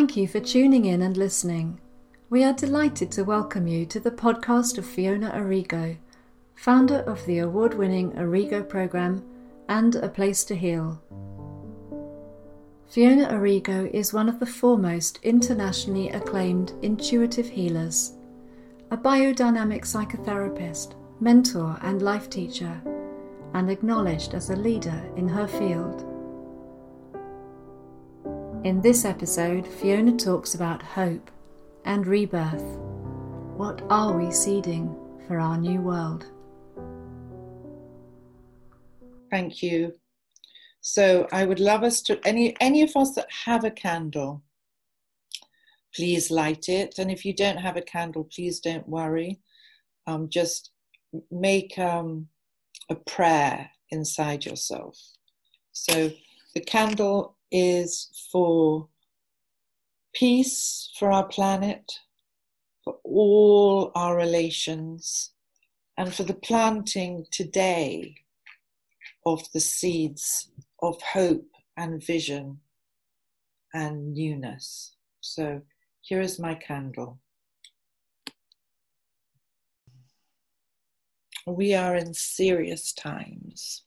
Thank you for tuning in and listening. We are delighted to welcome you to the podcast of Fiona Arrigo, founder of the award winning Arrigo program and A Place to Heal. Fiona Arrigo is one of the foremost internationally acclaimed intuitive healers, a biodynamic psychotherapist, mentor, and life teacher, and acknowledged as a leader in her field. In this episode, Fiona talks about hope and rebirth. What are we seeding for our new world? Thank you. So I would love us to any any of us that have a candle, please light it. And if you don't have a candle, please don't worry. Um, just make um, a prayer inside yourself. So the candle is for peace for our planet, for all our relations, and for the planting today of the seeds of hope and vision and newness. So here is my candle. We are in serious times.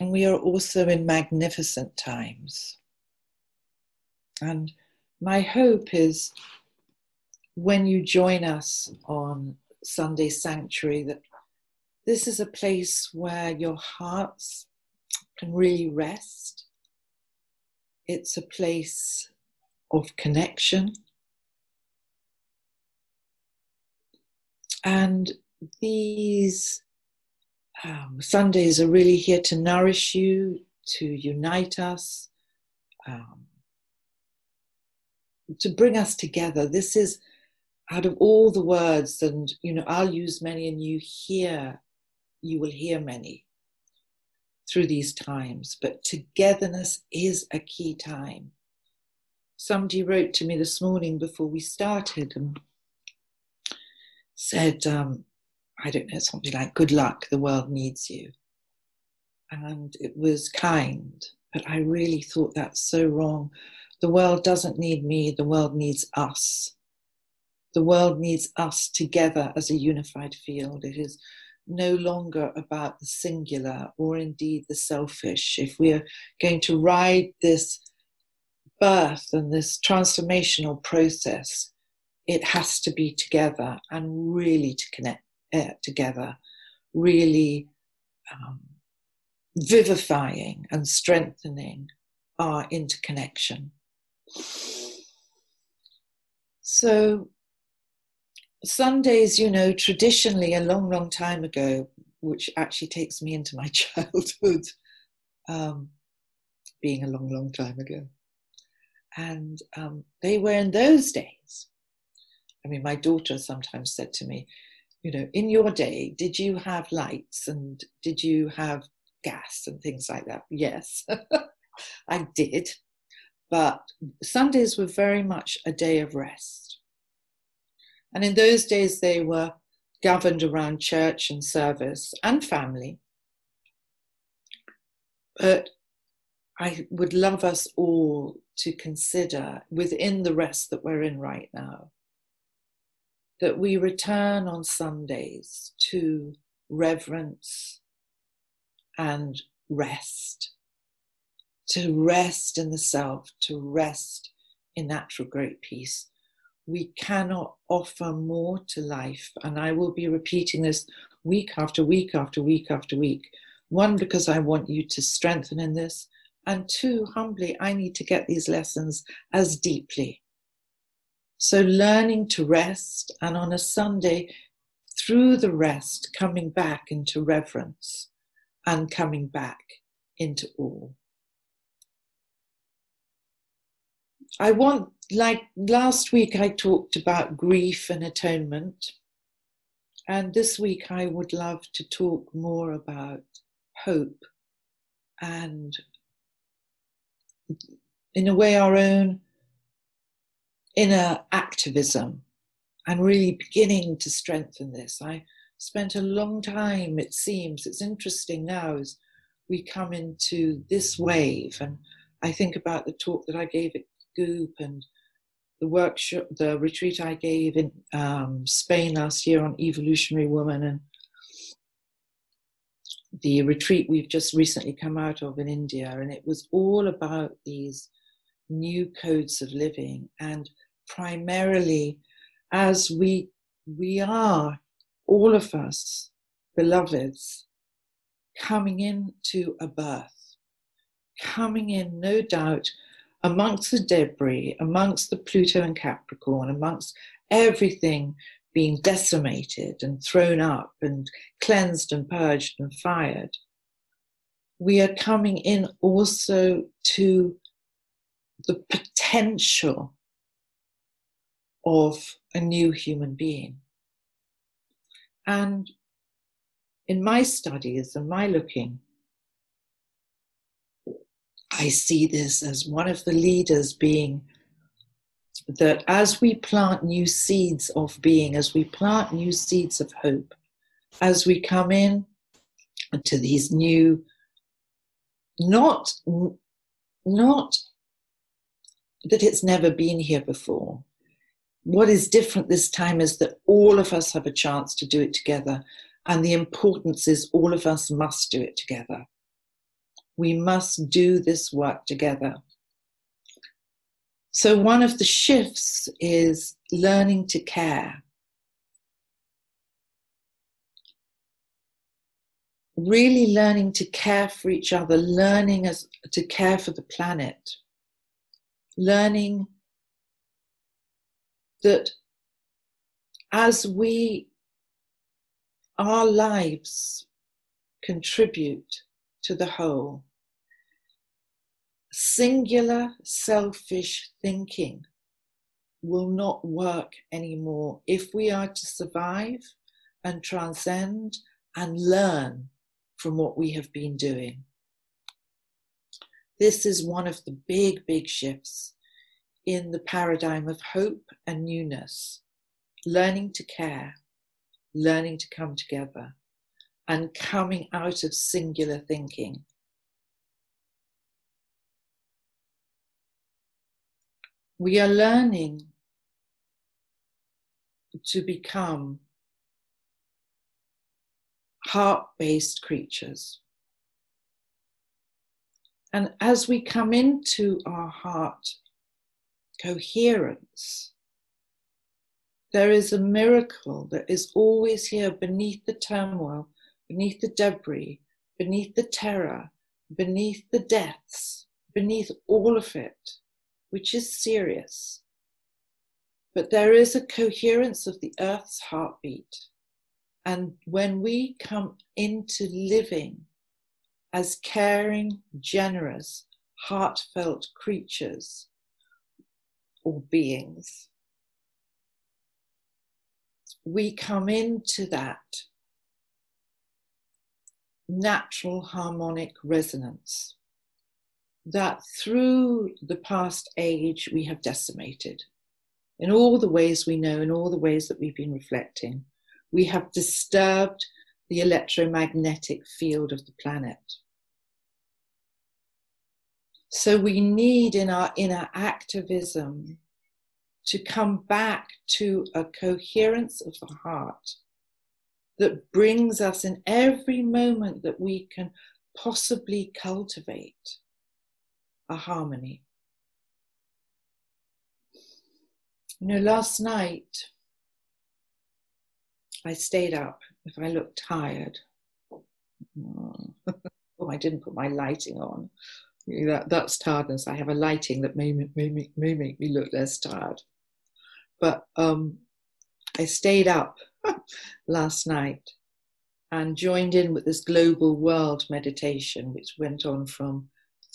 And we are also in magnificent times. And my hope is when you join us on Sunday Sanctuary that this is a place where your hearts can really rest. It's a place of connection. And these um, Sundays are really here to nourish you, to unite us, um, to bring us together. This is out of all the words, and you know, I'll use many, and you hear you will hear many through these times, but togetherness is a key time. Somebody wrote to me this morning before we started and said, um, I don't know, something like, Good luck, the world needs you. And it was kind, but I really thought that's so wrong. The world doesn't need me, the world needs us. The world needs us together as a unified field. It is no longer about the singular or indeed the selfish. If we are going to ride this birth and this transformational process, it has to be together and really to connect uh, together, really um, vivifying and strengthening our interconnection. So, Sundays, you know, traditionally a long, long time ago, which actually takes me into my childhood, um, being a long, long time ago. And um, they were in those days. I mean, my daughter sometimes said to me, you know, in your day, did you have lights and did you have gas and things like that? Yes, I did. But Sundays were very much a day of rest and in those days, they were governed around church and service and family. But I would love us all to consider within the rest that we're in right now that we return on Sundays to reverence and rest, to rest in the self, to rest in natural great peace we cannot offer more to life. And I will be repeating this week after week after week after week. One, because I want you to strengthen in this. And two, humbly, I need to get these lessons as deeply. So, learning to rest, and on a Sunday, through the rest, coming back into reverence and coming back into all. I want, like last week, I talked about grief and atonement. And this week, I would love to talk more about hope and, in a way, our own inner activism and really beginning to strengthen this. I spent a long time, it seems, it's interesting now, as we come into this wave. And I think about the talk that I gave at Goop and the workshop, the retreat I gave in um, Spain last year on evolutionary woman, and the retreat we've just recently come out of in India. And it was all about these new codes of living and primarily as we we are all of us beloveds coming into a birth coming in no doubt amongst the debris amongst the pluto and capricorn amongst everything being decimated and thrown up and cleansed and purged and fired we are coming in also to the potential of a new human being. And in my studies and my looking, I see this as one of the leaders being that as we plant new seeds of being, as we plant new seeds of hope, as we come in to these new, not, not that it's never been here before, what is different this time is that all of us have a chance to do it together. And the importance is all of us must do it together. We must do this work together. So, one of the shifts is learning to care. Really learning to care for each other, learning as, to care for the planet, learning that as we, our lives contribute to the whole, singular selfish thinking will not work anymore if we are to survive and transcend and learn from what we have been doing. This is one of the big, big shifts in the paradigm of hope and newness, learning to care, learning to come together, and coming out of singular thinking. We are learning to become heart based creatures. And as we come into our heart coherence. There is a miracle that is always here beneath the turmoil, beneath the debris, beneath the terror, beneath the deaths, beneath all of it, which is serious. But there is a coherence of the earth's heartbeat. And when we come into living as caring, generous, heartfelt creatures, or beings. We come into that natural harmonic resonance that through the past age we have decimated. In all the ways we know, in all the ways that we've been reflecting, we have disturbed the electromagnetic field of the planet. So we need in our inner activism to come back to a coherence of the heart that brings us in every moment that we can possibly cultivate a harmony. You know, last night I stayed up. If I look tired, oh, I didn't put my lighting on that, that's tiredness. I have a lighting that may, may, may make me look less tired. But um, I stayed up last night and joined in with this global world meditation, which went on from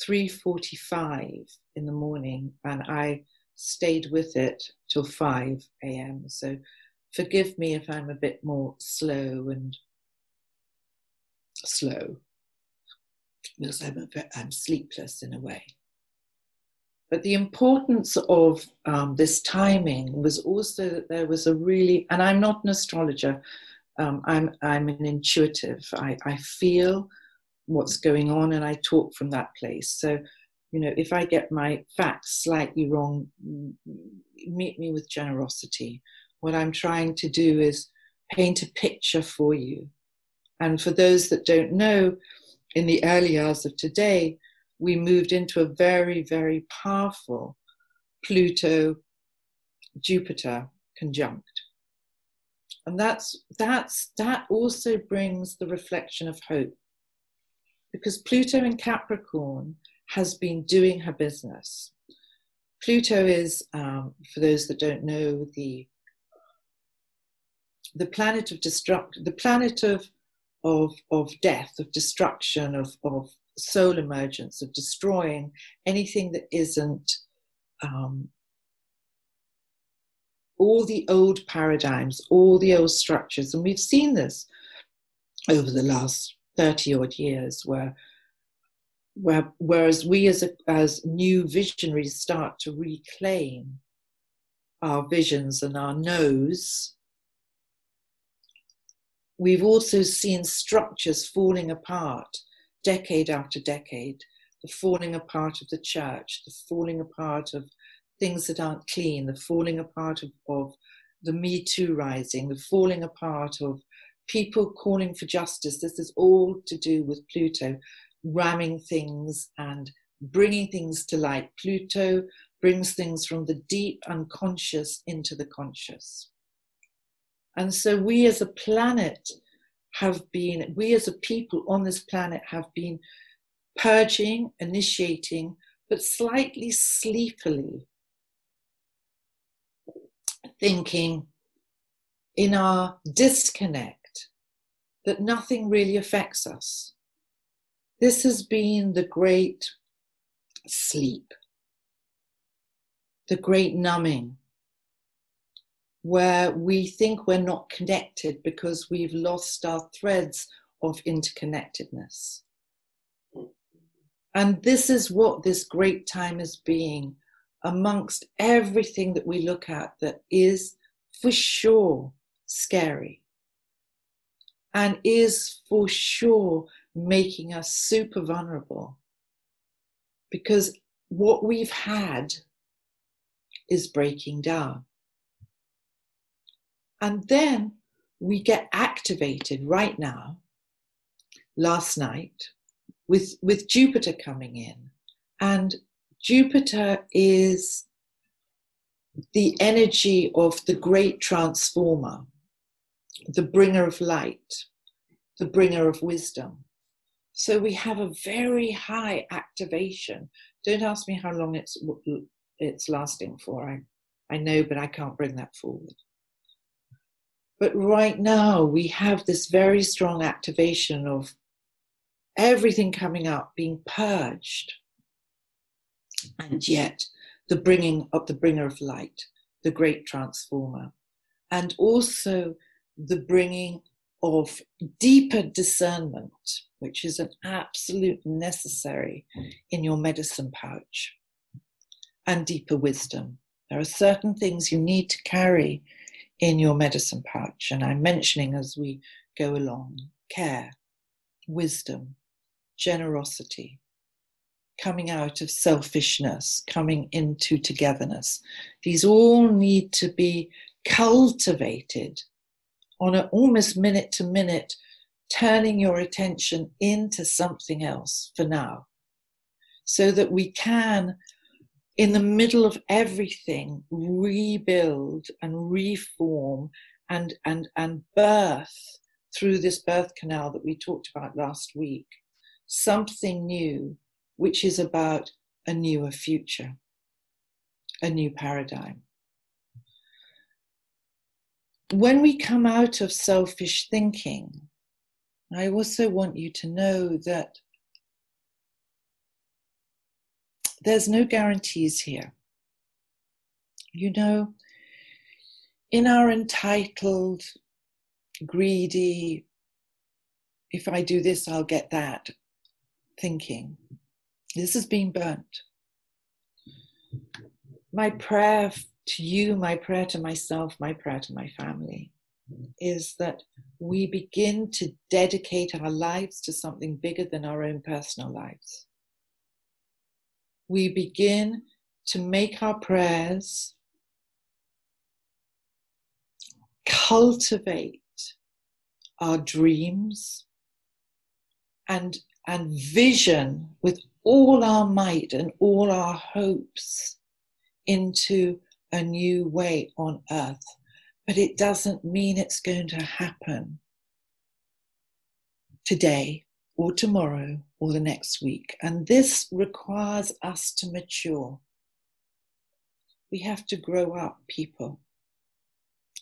3.45 in the morning, and I stayed with it till 5 a.m. So forgive me if I'm a bit more slow and slow because I'm, bit, I'm sleepless in a way. But the importance of um, this timing was also that there was a really, and I'm not an astrologer, um, I'm, I'm an intuitive. I, I feel what's going on and I talk from that place. So, you know, if I get my facts slightly wrong, meet me with generosity. What I'm trying to do is paint a picture for you. And for those that don't know, in the early hours of today, we moved into a very, very powerful Pluto Jupiter conjunct. And that's that's that also brings the reflection of hope. Because Pluto in Capricorn has been doing her business. Pluto is, um, for those that don't know, the the planet of destruct, the planet of of of death, of destruction, of of soul emergence, of destroying anything that isn't um, all the old paradigms, all the old structures, and we've seen this over the last thirty odd years, where where, whereas we as, a, as new visionaries start to reclaim our visions and our knows, we've also seen structures falling apart decade after decade the falling apart of the church, the falling apart of things that aren't clean, the falling apart of, of the Me Too rising, the falling apart of people calling for justice. This is all to do with Pluto ramming things and bringing things to light. Pluto brings things from the deep unconscious into the conscious. And so we as a planet have been, we as a people on this planet have been purging, initiating, but slightly sleepily thinking in our disconnect that nothing really affects us. This has been the great sleep, the great numbing, where we think we're not connected because we've lost our threads of interconnectedness. And this is what this great time is being amongst everything that we look at that is for sure scary and is for sure making us super vulnerable because what we've had is breaking down. And then we get activated right now, last night, with, with Jupiter coming in. And Jupiter is the energy of the great transformer, the bringer of light, the bringer of wisdom. So we have a very high activation. Don't ask me how long it's it's lasting for. I, I know, but I can't bring that forward. But right now we have this very strong activation of everything coming up, being purged, and yet the bringing of the bringer of light, the great transformer, and also the bringing of deeper discernment, which is an absolute necessary in your medicine pouch, and deeper wisdom. There are certain things you need to carry in your medicine pouch, and I'm mentioning as we go along care, wisdom, generosity, coming out of selfishness, coming into togetherness. These all need to be cultivated on an almost minute to minute, turning your attention into something else for now, so that we can, in the middle of everything, rebuild and reform and, and, and birth through this birth canal that we talked about last week something new, which is about a newer future, a new paradigm. When we come out of selfish thinking, I also want you to know that there's no guarantees here. You know, in our entitled, greedy, if I do this, I'll get that thinking, this has been burnt. My prayer to you, my prayer to myself, my prayer to my family is that we begin to dedicate our lives to something bigger than our own personal lives. We begin to make our prayers, cultivate our dreams, and, and vision with all our might and all our hopes into a new way on earth. But it doesn't mean it's going to happen today or tomorrow or the next week. And this requires us to mature. We have to grow up, people.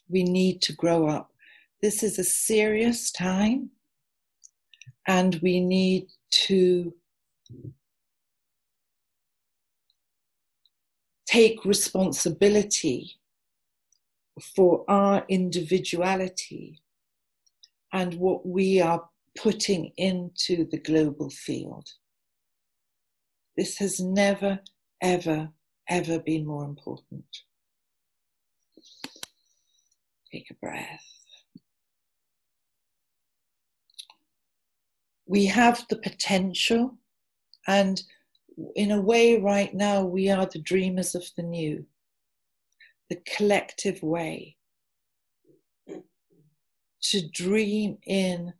We need to grow up. This is a serious time, and we need to take responsibility for our individuality and what we are putting into the global field. This has never, ever, ever been more important. Take a breath. We have the potential, and in a way, right now, we are the dreamers of the new the collective way to dream in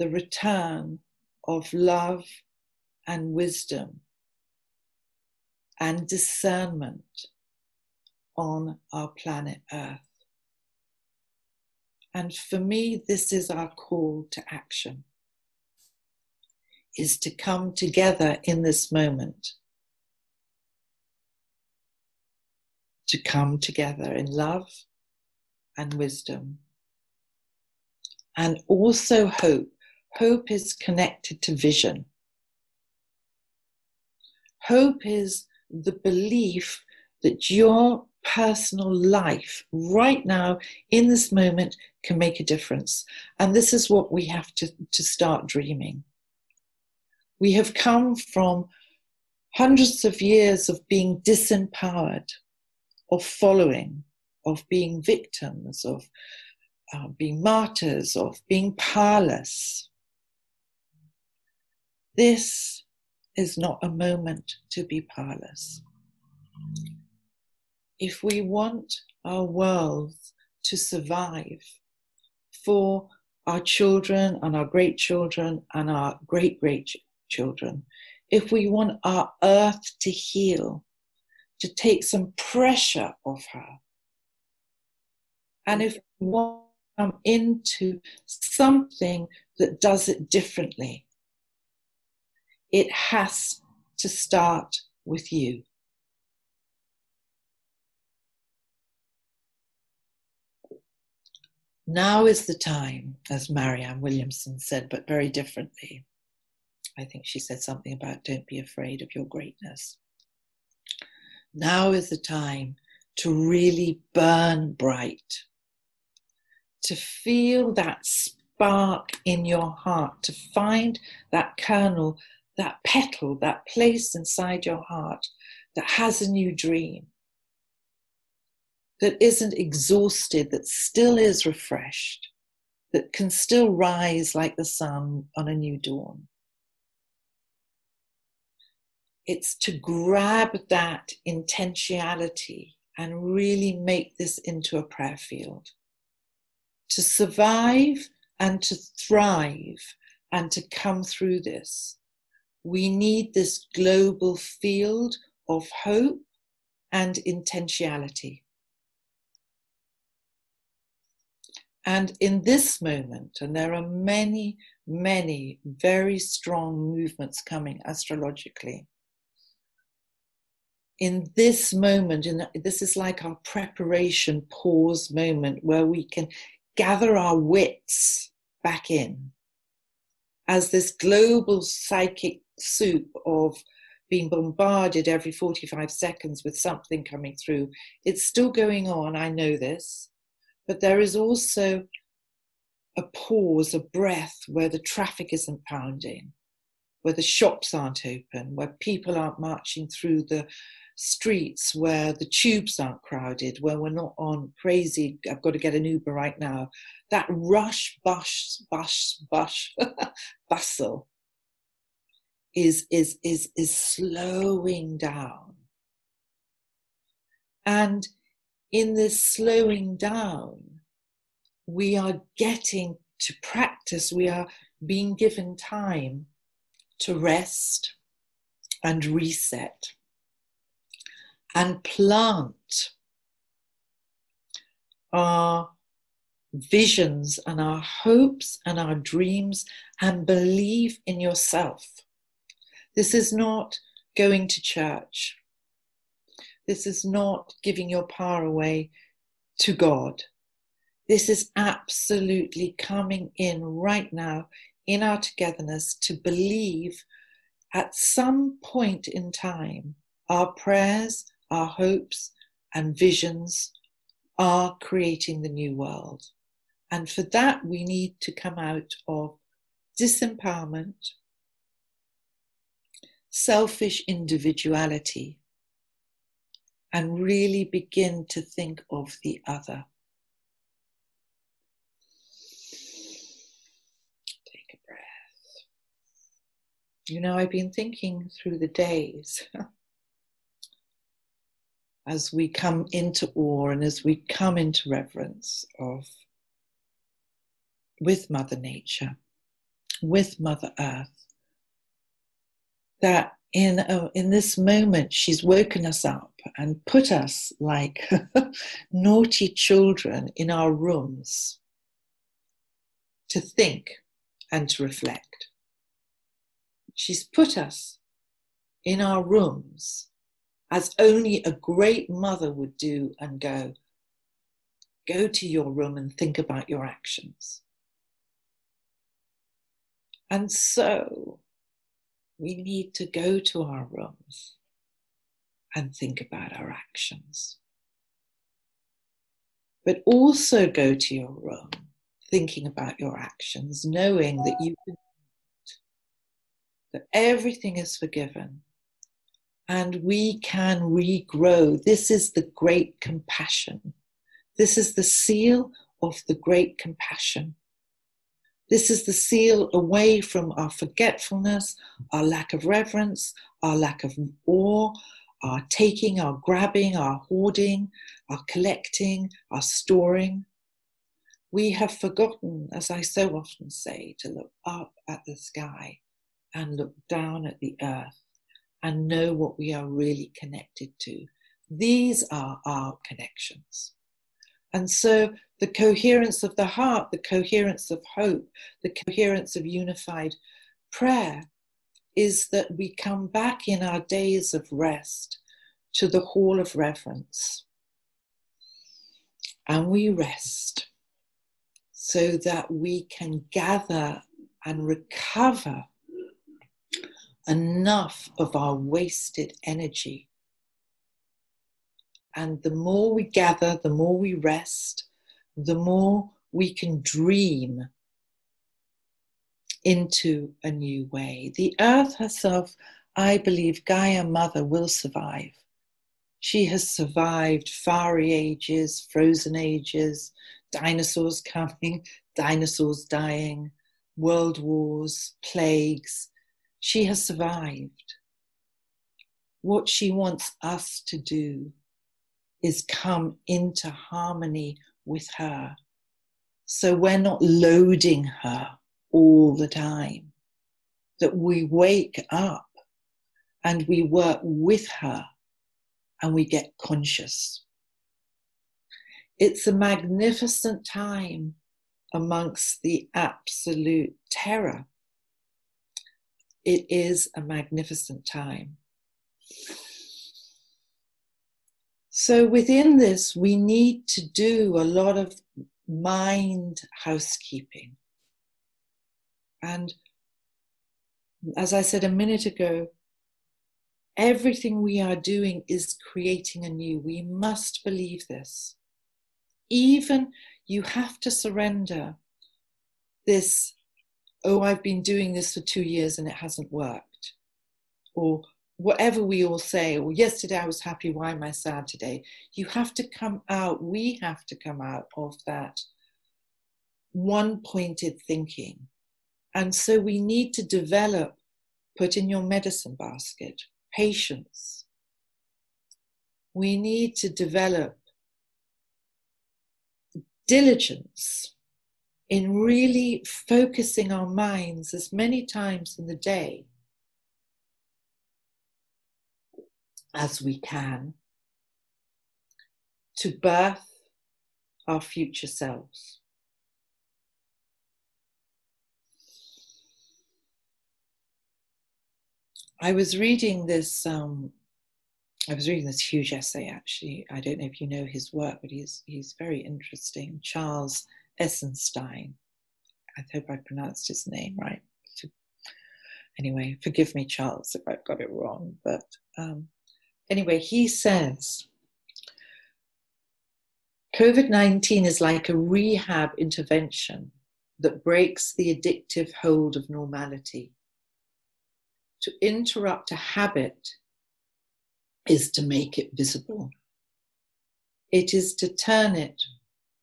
the return of love and wisdom and discernment on our planet Earth. And for me, this is our call to action, is to come together in this moment to come together in love and wisdom. And also hope. Hope is connected to vision. Hope is the belief that your personal life right now in this moment can make a difference. And this is what we have to, to start dreaming. We have come from hundreds of years of being disempowered of following, of being victims, of uh, being martyrs, of being powerless. This is not a moment to be powerless. If we want our world to survive for our children and our great children and our great great children, if we want our earth to heal, to take some pressure off her. And if we want to come into something that does it differently, it has to start with you. Now is the time, as Marianne Williamson said, but very differently. I think she said something about don't be afraid of your greatness. Now is the time to really burn bright, to feel that spark in your heart, to find that kernel, that petal, that place inside your heart that has a new dream, that isn't exhausted, that still is refreshed, that can still rise like the sun on a new dawn. It's to grab that intentionality and really make this into a prayer field. To survive and to thrive and to come through this, we need this global field of hope and intentionality. And in this moment, and there are many, many very strong movements coming astrologically, in this moment, in this is like our preparation pause moment where we can gather our wits back in as this global psychic soup of being bombarded every 45 seconds with something coming through. It's still going on, I know this, but there is also a pause, a breath where the traffic isn't pounding where the shops aren't open, where people aren't marching through the streets, where the tubes aren't crowded, where we're not on crazy, I've got to get an Uber right now. That rush, bush, bush, bush, bustle is, is, is, is slowing down. And in this slowing down, we are getting to practice, we are being given time to rest and reset and plant our visions and our hopes and our dreams and believe in yourself. This is not going to church. This is not giving your power away to God. This is absolutely coming in right now in our togetherness to believe at some point in time our prayers, our hopes, and visions are creating the new world. And for that, we need to come out of disempowerment, selfish individuality, and really begin to think of the other. Take a breath. You know, I've been thinking through the days as we come into awe and as we come into reverence of with Mother Nature, with Mother Earth, that in, in this moment she's woken us up and put us like naughty children in our rooms to think and to reflect. She's put us in our rooms as only a great mother would do and go, go to your room and think about your actions. And so we need to go to our rooms and think about our actions. But also go to your room thinking about your actions, knowing that you can, that everything is forgiven and we can regrow. This is the great compassion. This is the seal of the great compassion. This is the seal away from our forgetfulness, our lack of reverence, our lack of awe, our taking, our grabbing, our hoarding, our collecting, our storing. We have forgotten, as I so often say, to look up at the sky and look down at the earth and know what we are really connected to. These are our connections. And so the coherence of the heart, the coherence of hope, the coherence of unified prayer is that we come back in our days of rest to the hall of reverence. And we rest so that we can gather and recover enough of our wasted energy. And the more we gather, the more we rest, the more we can dream into a new way. The earth herself, I believe, Gaia Mother will survive. She has survived fiery ages, frozen ages, dinosaurs coming, dinosaurs dying, world wars, plagues, she has survived. What she wants us to do is come into harmony with her. So we're not loading her all the time. That we wake up and we work with her and we get conscious. It's a magnificent time amongst the absolute terror it is a magnificent time. So, within this, we need to do a lot of mind housekeeping. And as I said a minute ago, everything we are doing is creating anew. We must believe this. Even you have to surrender this oh, I've been doing this for two years and it hasn't worked. Or whatever we all say, or yesterday I was happy, why am I sad today? You have to come out, we have to come out of that one pointed thinking. And so we need to develop, put in your medicine basket, patience. We need to develop diligence in really focusing our minds as many times in the day as we can to birth our future selves. I was reading this. Um, I was reading this huge essay. Actually, I don't know if you know his work, but he's he's very interesting. Charles Essenstein. I hope I pronounced his name right. Anyway, forgive me, Charles, if I've got it wrong. But um, anyway, he says COVID 19 is like a rehab intervention that breaks the addictive hold of normality to interrupt a habit is to make it visible. It is to turn it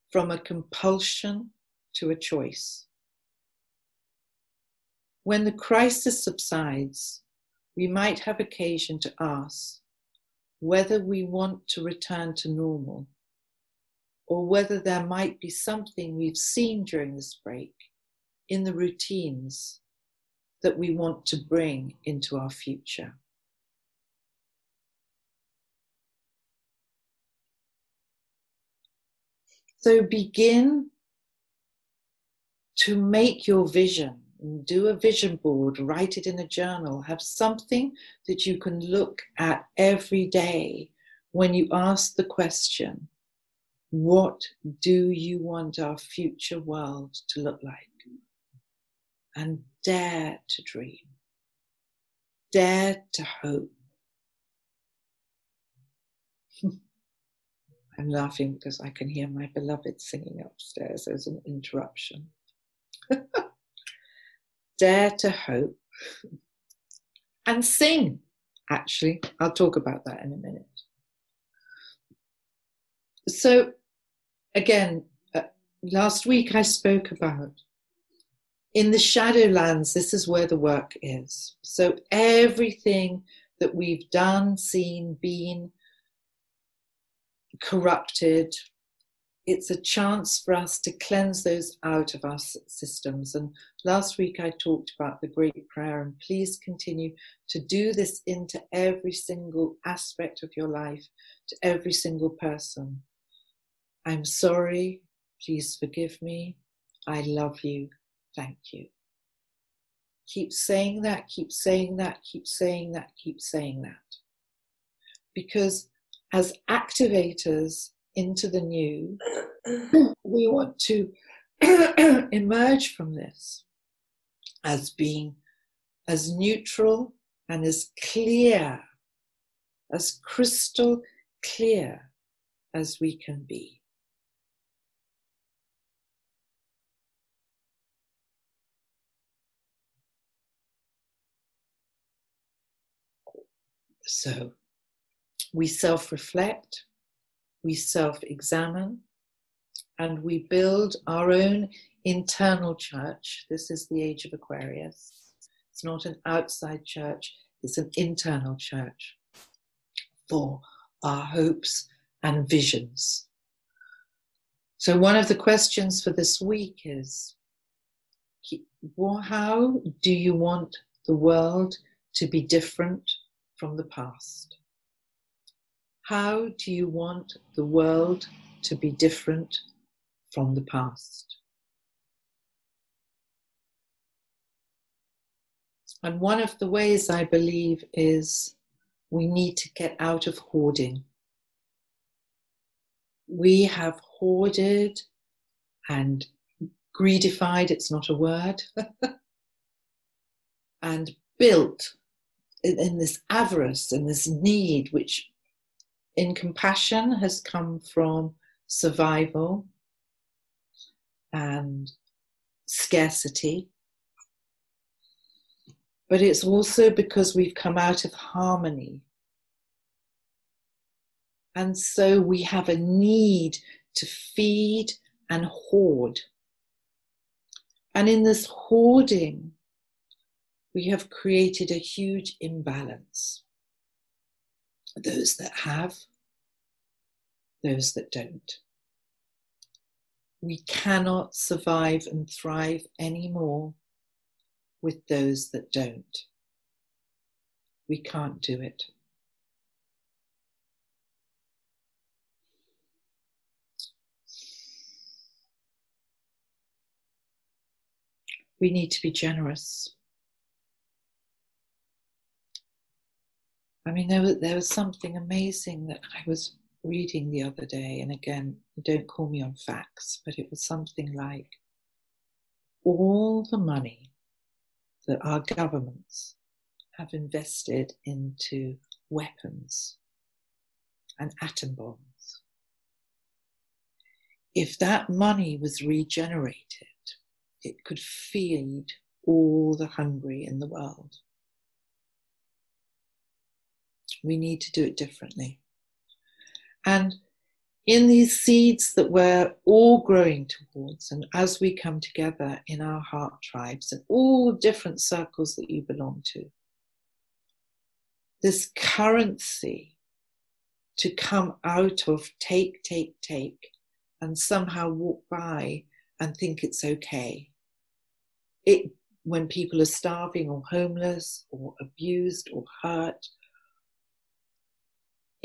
from a compulsion to a choice. When the crisis subsides, we might have occasion to ask whether we want to return to normal or whether there might be something we've seen during this break in the routines that we want to bring into our future. So begin to make your vision. Do a vision board, write it in a journal, have something that you can look at every day when you ask the question, What do you want our future world to look like? And dare to dream, dare to hope. I'm laughing because I can hear my beloved singing upstairs. There's an interruption. Dare to hope and sing. Actually, I'll talk about that in a minute. So, again, uh, last week I spoke about in the shadowlands, this is where the work is. So everything that we've done, seen, been corrupted, it's a chance for us to cleanse those out of our systems. And last week I talked about the great prayer, and please continue to do this into every single aspect of your life, to every single person. I'm sorry, please forgive me, I love you, thank you. Keep saying that, keep saying that, keep saying that, keep saying that. Because as activators into the new, we want to emerge from this as being as neutral and as clear, as crystal clear as we can be. So we self reflect, we self examine, and we build our own internal church. This is the age of Aquarius. It's not an outside church, it's an internal church for our hopes and visions. So, one of the questions for this week is how do you want the world to be different from the past? How do you want the world to be different from the past? And one of the ways I believe is we need to get out of hoarding. We have hoarded and greedified, it's not a word, and built in, in this avarice and this need, which in compassion has come from survival and scarcity. but it's also because we've come out of harmony. And so we have a need to feed and hoard. And in this hoarding, we have created a huge imbalance. Those that have, those that don't. We cannot survive and thrive anymore with those that don't. We can't do it. We need to be generous. I mean, there was, there was something amazing that I was reading the other day, and again, don't call me on facts, but it was something like all the money that our governments have invested into weapons and atom bombs. If that money was regenerated, it could feed all the hungry in the world. We need to do it differently. And in these seeds that we're all growing towards, and as we come together in our heart tribes and all different circles that you belong to, this currency to come out of take, take, take, and somehow walk by and think it's okay. It, when people are starving or homeless or abused or hurt,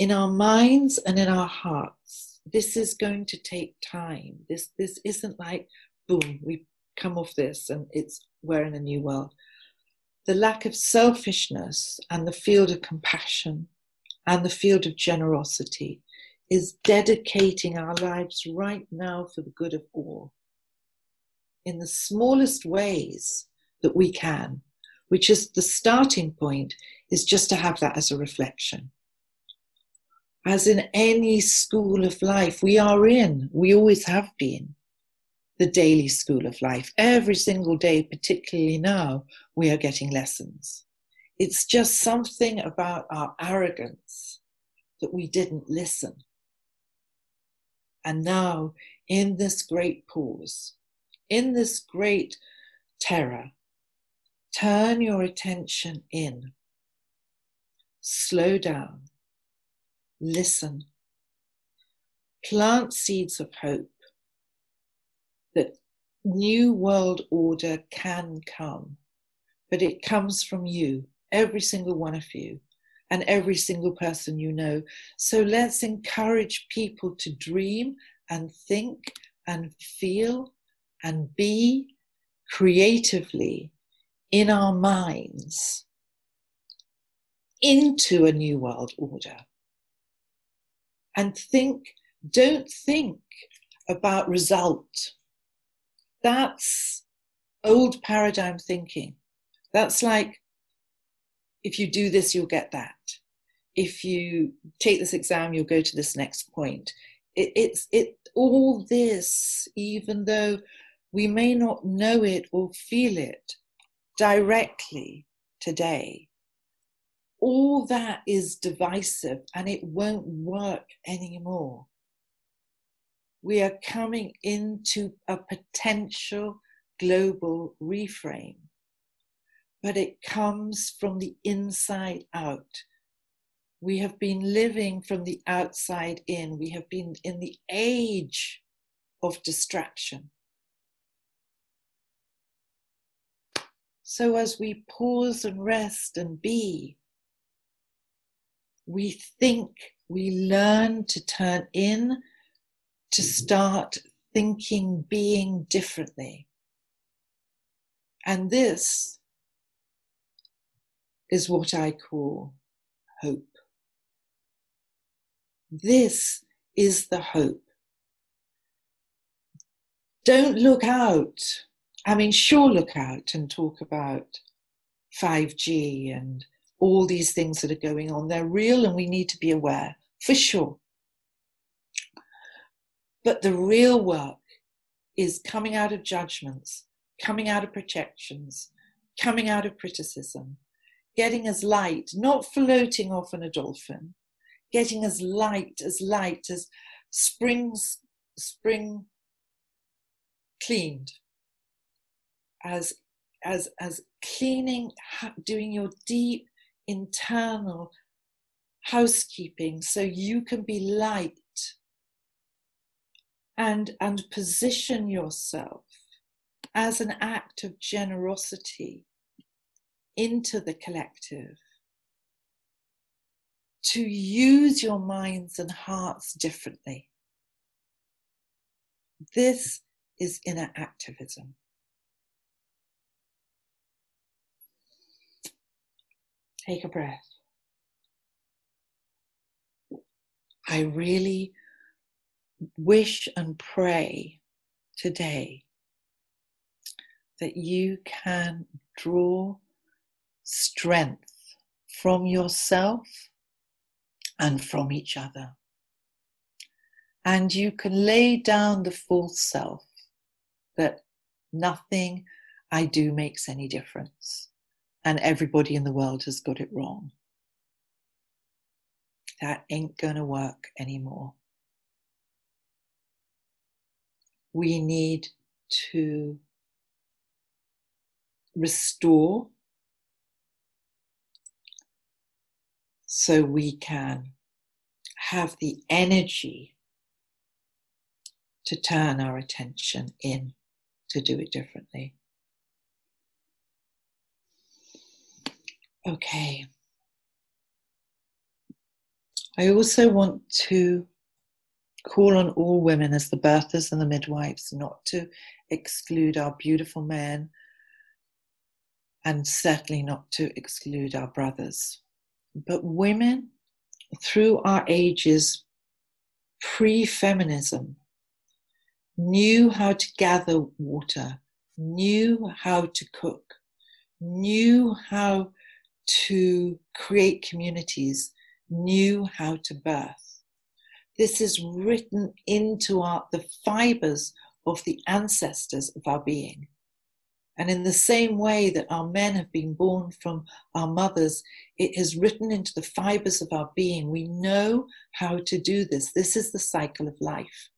in our minds and in our hearts, this is going to take time. This this isn't like boom, we come off this and it's we're in a new world. The lack of selfishness and the field of compassion and the field of generosity is dedicating our lives right now for the good of all in the smallest ways that we can, which is the starting point, is just to have that as a reflection as in any school of life, we are in, we always have been, the daily school of life. Every single day, particularly now, we are getting lessons. It's just something about our arrogance that we didn't listen. And now, in this great pause, in this great terror, turn your attention in. Slow down listen. Plant seeds of hope that new world order can come, but it comes from you, every single one of you, and every single person you know. So let's encourage people to dream and think and feel and be creatively in our minds into a new world order and think, don't think about result. That's old paradigm thinking. That's like, if you do this, you'll get that. If you take this exam, you'll go to this next point. It, it's it all this, even though we may not know it or feel it directly today, all that is divisive and it won't work anymore. We are coming into a potential global reframe, but it comes from the inside out. We have been living from the outside in. We have been in the age of distraction. So, as we pause and rest and be, we think, we learn to turn in, to mm-hmm. start thinking, being differently. And this is what I call hope. This is the hope. Don't look out. I mean, sure, look out and talk about 5G and all these things that are going on. They're real and we need to be aware, for sure. But the real work is coming out of judgments, coming out of projections, coming out of criticism, getting as light, not floating off in a dolphin, getting as light, as light as springs, spring cleaned, as as as cleaning, doing your deep internal housekeeping so you can be light and and position yourself as an act of generosity into the collective to use your minds and hearts differently. This is inner activism. Take a breath. I really wish and pray today that you can draw strength from yourself and from each other. And you can lay down the false self that nothing I do makes any difference and everybody in the world has got it wrong. That ain't going to work anymore. We need to restore so we can have the energy to turn our attention in to do it differently. Okay. I also want to call on all women as the birthers and the midwives not to exclude our beautiful men and certainly not to exclude our brothers. But women, through our ages, pre feminism, knew how to gather water, knew how to cook, knew how to create communities, knew how to birth. This is written into our, the fibers of the ancestors of our being. And in the same way that our men have been born from our mothers, it is written into the fibers of our being. We know how to do this. This is the cycle of life.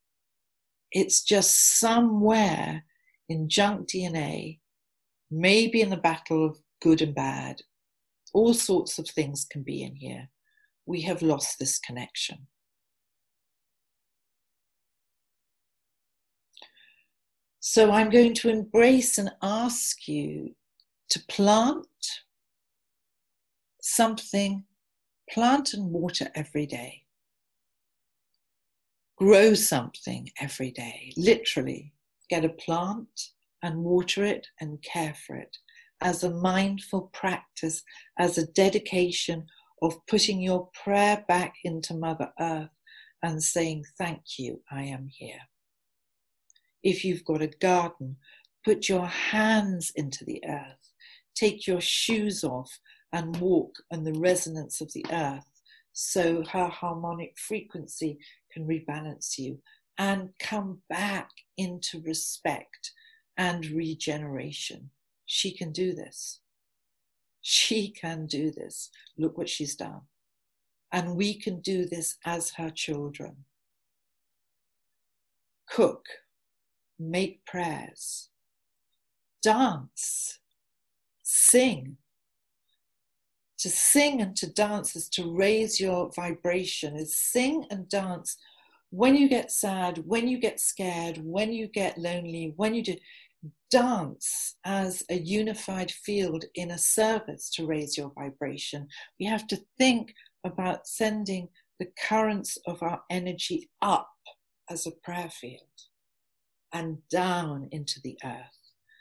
It's just somewhere in junk DNA, maybe in the battle of good and bad. All sorts of things can be in here. We have lost this connection. So I'm going to embrace and ask you to plant something, plant and water every day. Grow something every day, literally. Get a plant and water it and care for it as a mindful practice, as a dedication of putting your prayer back into Mother Earth and saying, Thank you, I am here. If you've got a garden, put your hands into the earth. Take your shoes off and walk on the resonance of the earth so her harmonic frequency can rebalance you and come back into respect and regeneration. She can do this. She can do this. Look what she's done. And we can do this as her children. Cook, make prayers, dance, sing. To sing and to dance is to raise your vibration, is sing and dance when you get sad, when you get scared, when you get lonely, when you do dance as a unified field in a service to raise your vibration. We have to think about sending the currents of our energy up as a prayer field and down into the earth.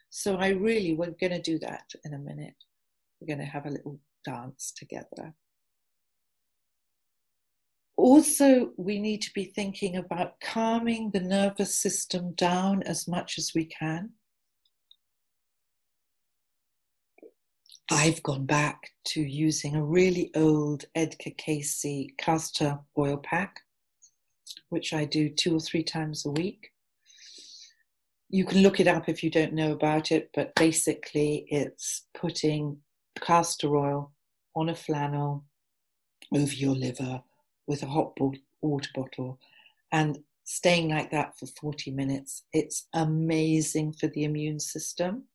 So I really, we're going to do that in a minute. We're going to have a little dance together. Also, we need to be thinking about calming the nervous system down as much as we can. I've gone back to using a really old Edgar Cayce castor oil pack, which I do two or three times a week you can look it up if you don't know about it, but basically it's putting castor oil on a flannel over your liver with a hot water bottle and staying like that for 40 minutes. It's amazing for the immune system,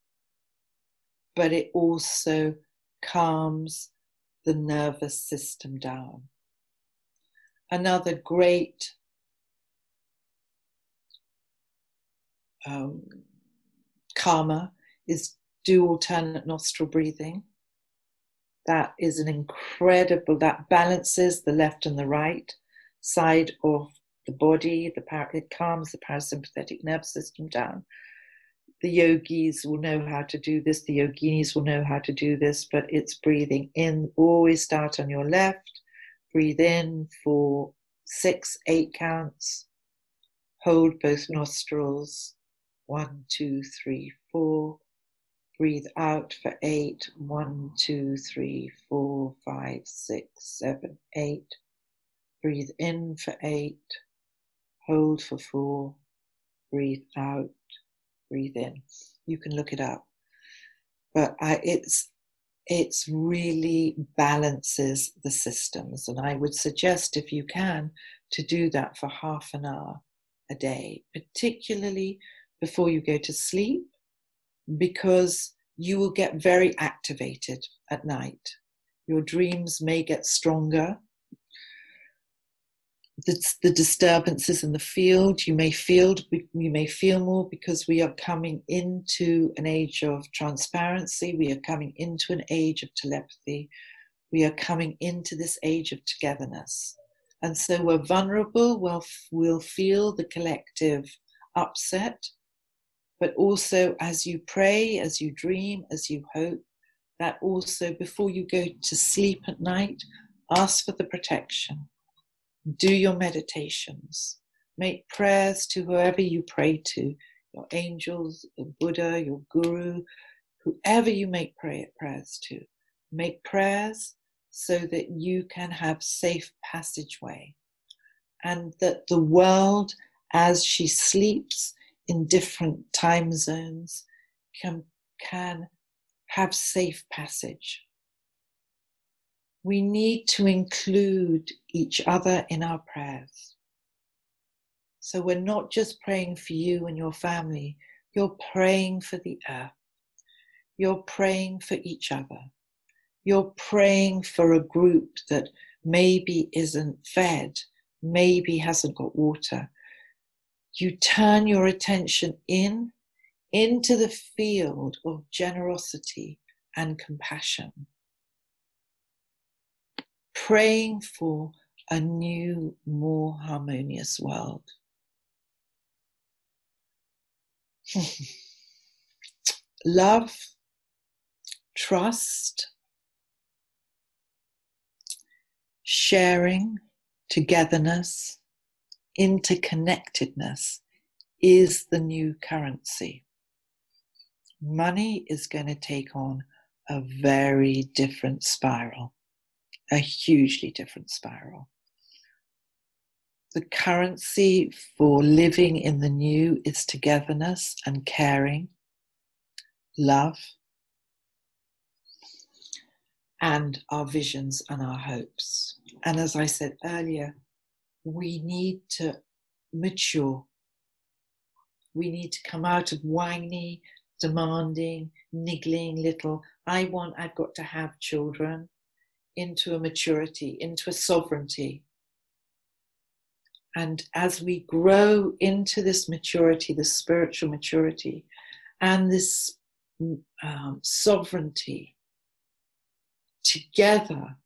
but it also calms the nervous system down. Another great um, calmer is do alternate nostril breathing. That is an incredible, that balances the left and the right side of the body. The par- it calms the parasympathetic nervous system down. The yogis will know how to do this, the yoginis will know how to do this, but it's breathing in. Always start on your left, breathe in for six, eight counts, hold both nostrils, one, two, three, four. Breathe out for eight. One, two, three, four, five, six, seven, eight. Breathe in for eight. Hold for four. Breathe out. Breathe in. You can look it up. But I, it's it's really balances the systems. And I would suggest, if you can, to do that for half an hour a day, particularly before you go to sleep because you will get very activated at night. Your dreams may get stronger. The, the disturbances in the field, you may feel you may feel more because we are coming into an age of transparency. We are coming into an age of telepathy. We are coming into this age of togetherness, and so we're vulnerable. We'll, we'll feel the collective upset but also as you pray, as you dream, as you hope, that also before you go to sleep at night, ask for the protection. Do your meditations. Make prayers to whoever you pray to your angels, your Buddha, your Guru, whoever you make pray, prayers to. Make prayers so that you can have safe passageway and that the world as she sleeps in different time zones can, can have safe passage. We need to include each other in our prayers. So we're not just praying for you and your family, you're praying for the earth. You're praying for each other. You're praying for a group that maybe isn't fed, maybe hasn't got water, you turn your attention in into the field of generosity and compassion, praying for a new, more harmonious world. Love, trust, sharing, togetherness, interconnectedness is the new currency. Money is going to take on a very different spiral, a hugely different spiral. The currency for living in the new is togetherness and caring, love, and our visions and our hopes. And as I said earlier, we need to mature. We need to come out of whiny, demanding, niggling little, I want, I've got to have children, into a maturity, into a sovereignty. And as we grow into this maturity, this spiritual maturity, and this um, sovereignty, together,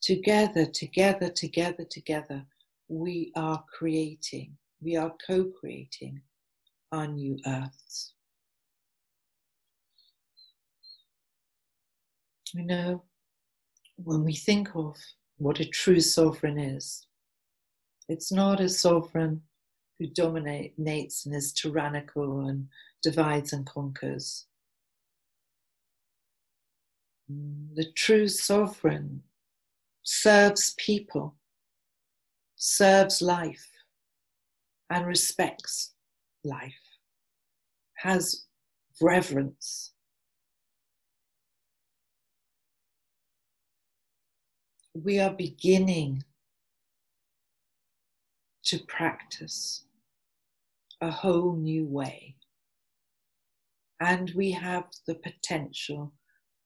together, together, together, together, we are creating, we are co creating our new earths. You know, when we think of what a true sovereign is, it's not a sovereign who dominates and is tyrannical and divides and conquers. The true sovereign serves people serves life and respects life has reverence. We are beginning to practice a whole new way. And we have the potential,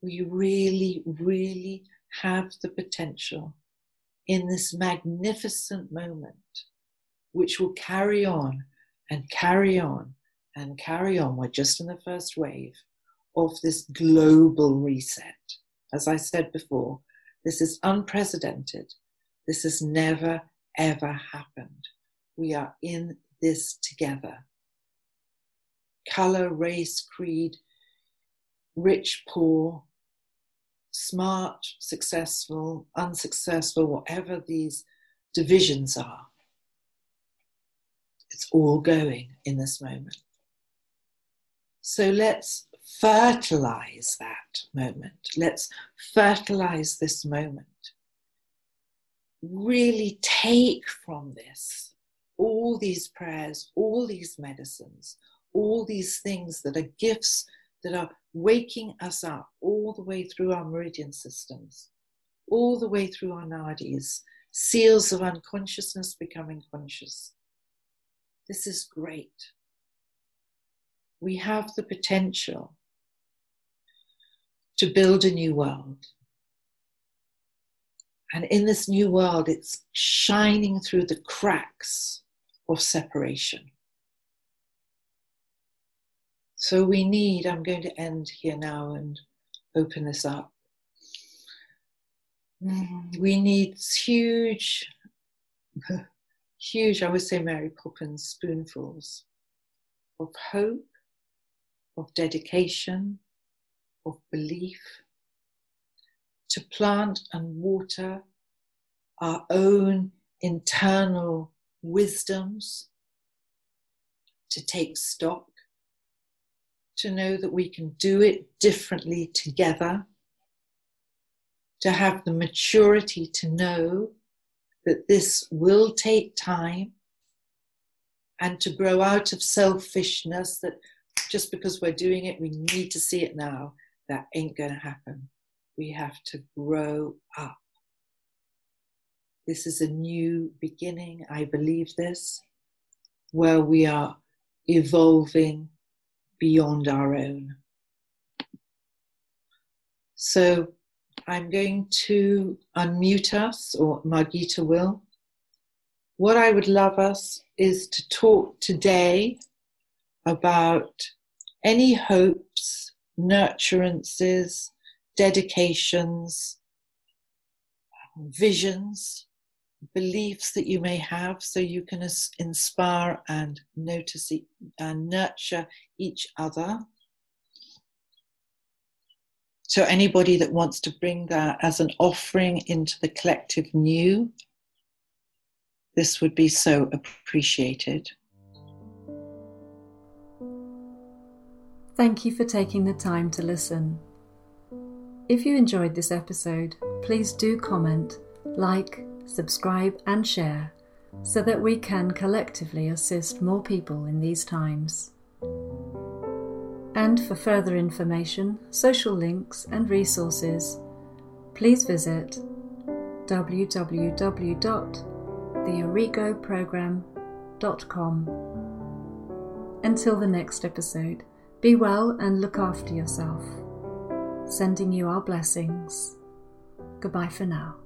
we really, really have the potential in this magnificent moment, which will carry on and carry on and carry on. We're just in the first wave of this global reset. As I said before, this is unprecedented. This has never, ever happened. We are in this together. Color, race, creed, rich, poor, smart, successful, unsuccessful, whatever these divisions are. It's all going in this moment. So let's fertilize that moment. Let's fertilize this moment. Really take from this all these prayers, all these medicines, all these things that are gifts that are waking us up all the way through our meridian systems, all the way through our nadis, seals of unconsciousness becoming conscious. This is great. We have the potential to build a new world. And in this new world, it's shining through the cracks of separation. So we need, I'm going to end here now and open this up. We need huge, huge, I would say Mary Poppins spoonfuls of hope, of dedication, of belief, to plant and water our own internal wisdoms, to take stock to know that we can do it differently together, to have the maturity to know that this will take time, and to grow out of selfishness that just because we're doing it, we need to see it now. That ain't going to happen. We have to grow up. This is a new beginning. I believe this, where we are evolving beyond our own. So I'm going to unmute us, or Margita will. What I would love us is to talk today about any hopes, nurturances, dedications, visions beliefs that you may have so you can inspire and notice and nurture each other. So, anybody that wants to bring that as an offering into the collective new, this would be so appreciated. Thank you for taking the time to listen. If you enjoyed this episode, please do comment, like, subscribe, and share so that we can collectively assist more people in these times. And for further information, social links, and resources, please visit www.theorigoprogram.com. Until the next episode, be well and look after yourself. Sending you our blessings. Goodbye for now.